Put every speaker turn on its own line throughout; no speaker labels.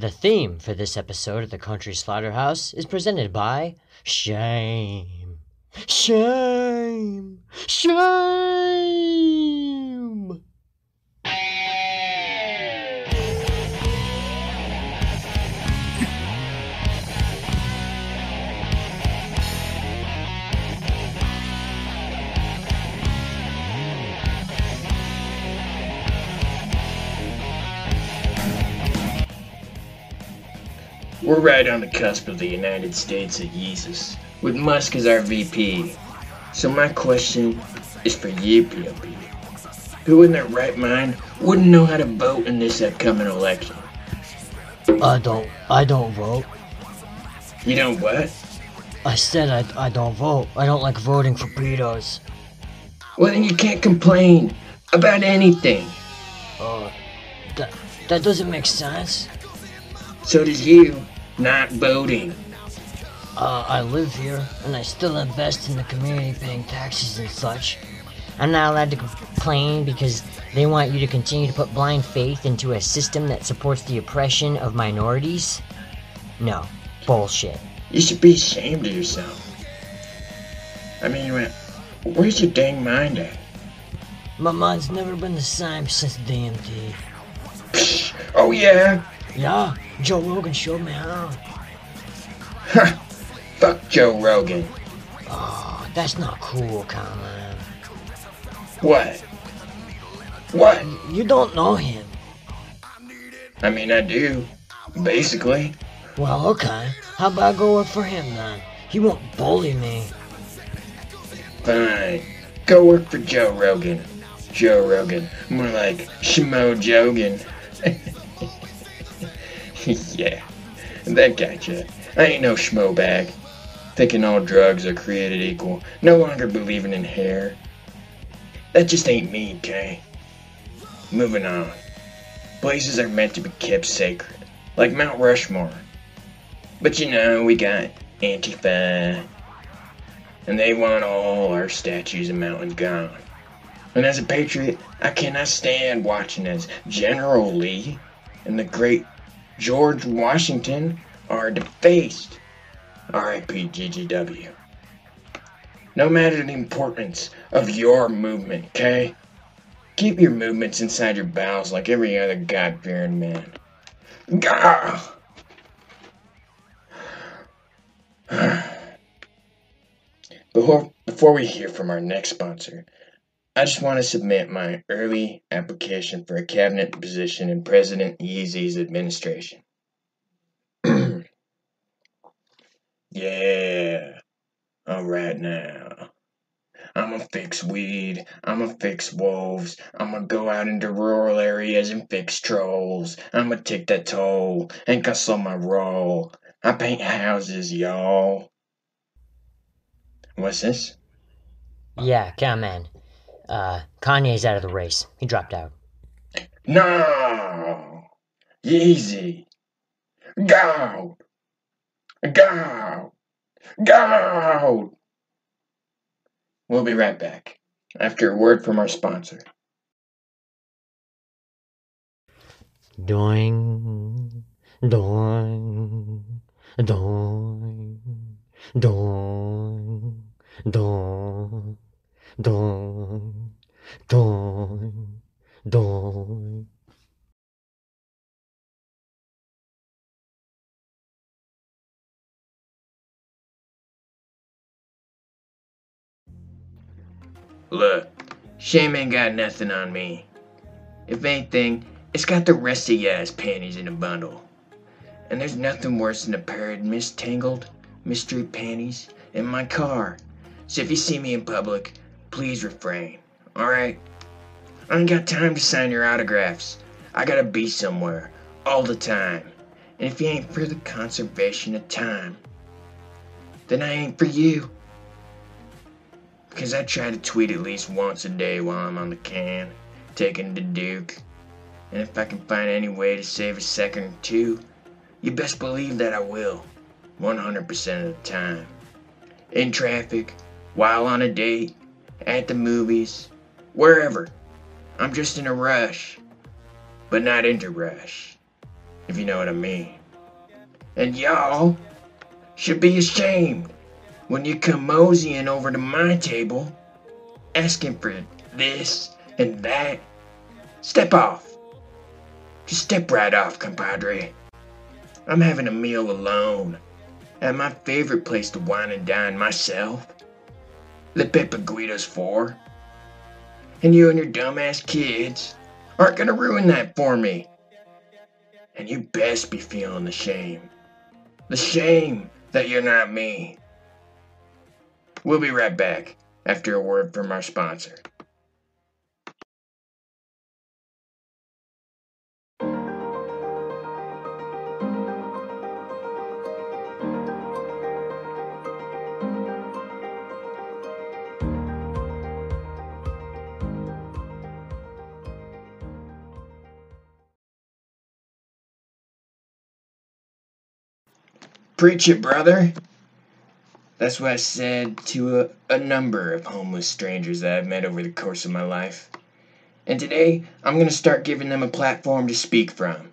The theme for this episode of the Country Slaughterhouse is presented by Shame. Shame. Shame.
We're right on the cusp of the United States of Jesus, with Musk as our VP. So my question is for you, POP. Who in their right mind wouldn't know how to vote in this upcoming election?
I don't I don't vote.
You know what?
I said I, I don't vote. I don't like voting for pedos.
Well, then you can't complain about anything.
Uh, that, that doesn't make sense.
So does you not voting.
Uh, I live here, and I still invest in the community paying taxes and such. I'm not allowed to complain because they want you to continue to put blind faith into a system that supports the oppression of minorities? No. Bullshit.
You should be ashamed of yourself. I mean, where's your dang mind at?
My mind's never been the same since DMT.
Oh yeah?
Yeah, Joe Rogan showed me how.
Fuck Joe Rogan.
Oh, that's not cool, Colin.
What? What?
You don't know him.
I mean, I do. Basically.
Well, okay. How about I go work for him then? He won't bully me.
Fine. Go work for Joe Rogan. Joe Rogan. More like Shmo Jogan. yeah. That gotcha. I ain't no schmo bag. Thinking all drugs are created equal. No longer believing in hair. That just ain't me, okay? Moving on. Places are meant to be kept sacred. Like Mount Rushmore. But you know, we got Antifa. And they want all our statues and mountains gone. And as a patriot, I cannot stand watching as General Lee and the great George Washington are defaced. R.I.P. GGW. No matter the importance of your movement, okay? Keep your movements inside your bowels like every other God-fearing man. Gah! Before, before we hear from our next sponsor, I just want to submit my early application for a cabinet position in President Yeezy's administration. yeah. Alright now. I'm gonna fix weed. I'm gonna fix wolves. I'm gonna go out into rural areas and fix trolls. I'm gonna take that toll and hustle my roll. I paint houses, y'all. What's this?
Yeah, come in. Uh, Kanye's out of the race. He dropped out.
No! Easy! Go! Go! Go! We'll be right back after a word from our sponsor.
Doing, doing, doing, doing, doing. Doing, doing, doing.
Look, shame ain't got nothing on me. If anything, it's got the rest of y'all's panties in a bundle. And there's nothing worse than a pair of mistangled mystery panties in my car. So if you see me in public, please refrain, alright? I ain't got time to sign your autographs. I gotta be somewhere, all the time. And if you ain't for the conservation of time, then I ain't for you. Because I try to tweet at least once a day while I'm on the can, taking the Duke. And if I can find any way to save a second or two, you best believe that I will, 100% of the time. In traffic, while on a date, at the movies, wherever. I'm just in a rush, but not into rush. if you know what I mean. And y'all should be ashamed when you come moseying over to my table asking for this and that. Step off. Just step right off, compadre. I'm having a meal alone at my favorite place to wine and dine myself. The Guido's for. And you and your dumbass kids aren't gonna ruin that for me. And you best be feeling the shame. The shame that you're not me. We'll be right back after a word from our sponsor. Preach it, brother. That's what I said to a, a, number of homeless strangers that I've met over the course of my life. And today, I'm going to start giving them a platform to speak from.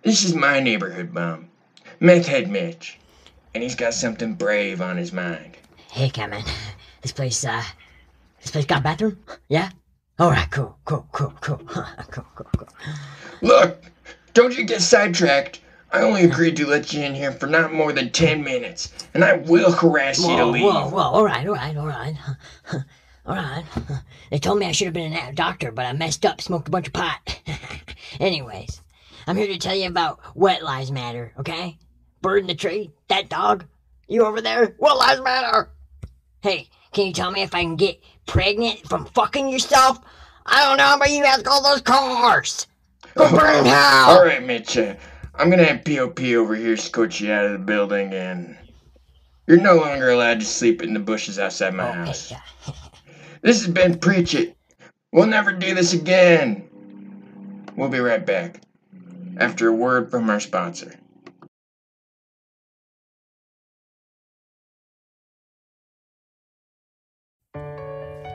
This is my neighborhood mom, Meth Head Mitch, and he's got something brave on his mind.
Hey, Cameron. This place, uh, this place got a bathroom? Yeah? Alright, cool, cool, cool, cool, cool, cool, cool.
Look, don't you get sidetracked. I only agreed to let you in here for not more than ten minutes, and I will harass
whoa,
you to leave.
Whoa, whoa, all right, all right, all right. All right. They told me I should have been a doctor, but I messed up, smoked a bunch of pot. Anyways, I'm here to tell you about Wet Lives Matter, okay? Bird in the tree, that dog, you over there, Wet Lives Matter. Hey, can you tell me if I can get pregnant from fucking yourself? I don't know, but you ask all those cars. Go burn hell.
All right, Mitch. I'm gonna have POP over here escort you out of the building, and you're no longer allowed to sleep in the bushes outside my house. This has been Preach It. We'll never do this again. We'll be right back after a word from our sponsor.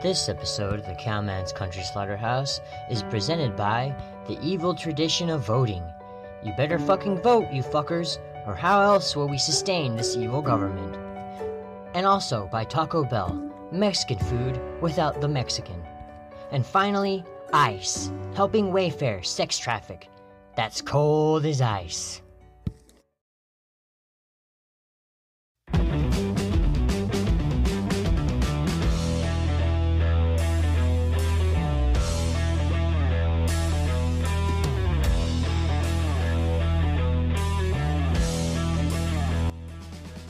This episode of the Cowman's Country Slaughterhouse is presented by the evil tradition of voting. You better fucking vote, you fuckers, or how else will we sustain this evil government? And also by Taco Bell, Mexican food without the Mexican. And finally, ICE, helping Wayfair sex traffic. That's cold as ice.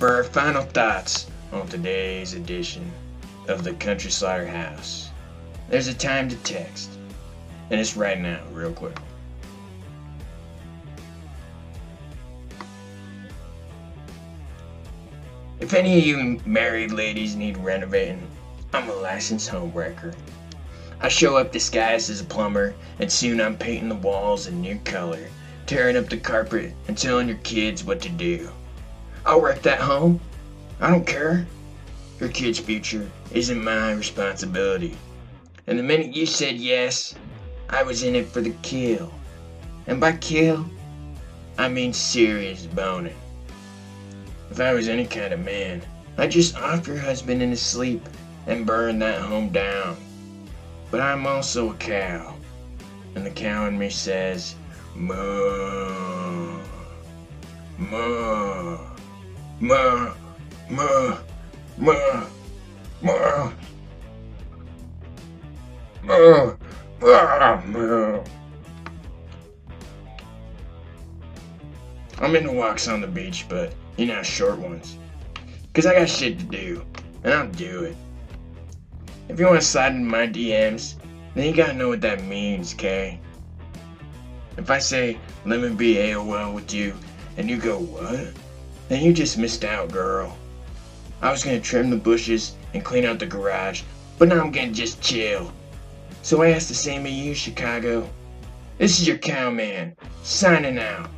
For our final thoughts on today's edition of the Country Slaughterhouse, there's a time to text, and it's right now, real quick. If any of you married ladies need renovating, I'm a licensed homewrecker. I show up disguised as a plumber, and soon I'm painting the walls a new color, tearing up the carpet, and telling your kids what to do. I'll wreck that home. I don't care. Your kid's future isn't my responsibility. And the minute you said yes, I was in it for the kill. And by kill, I mean serious boning. If I was any kind of man, I'd just off your husband in his sleep and burn that home down. But I'm also a cow. And the cow in me says, Moo. Moo. Moo. Moo. Moo. Moo. Moo. Ah, moo. I'm into walks on the beach, but you know, short ones. Cause I got shit to do, and I'll do it. If you wanna slide into my DMs, then you gotta know what that means, okay? If I say, let me be AOL with you, and you go, what? Then you just missed out, girl. I was gonna trim the bushes and clean out the garage, but now I'm gonna just chill. So I ask the same of you, Chicago. This is your cowman, signing out.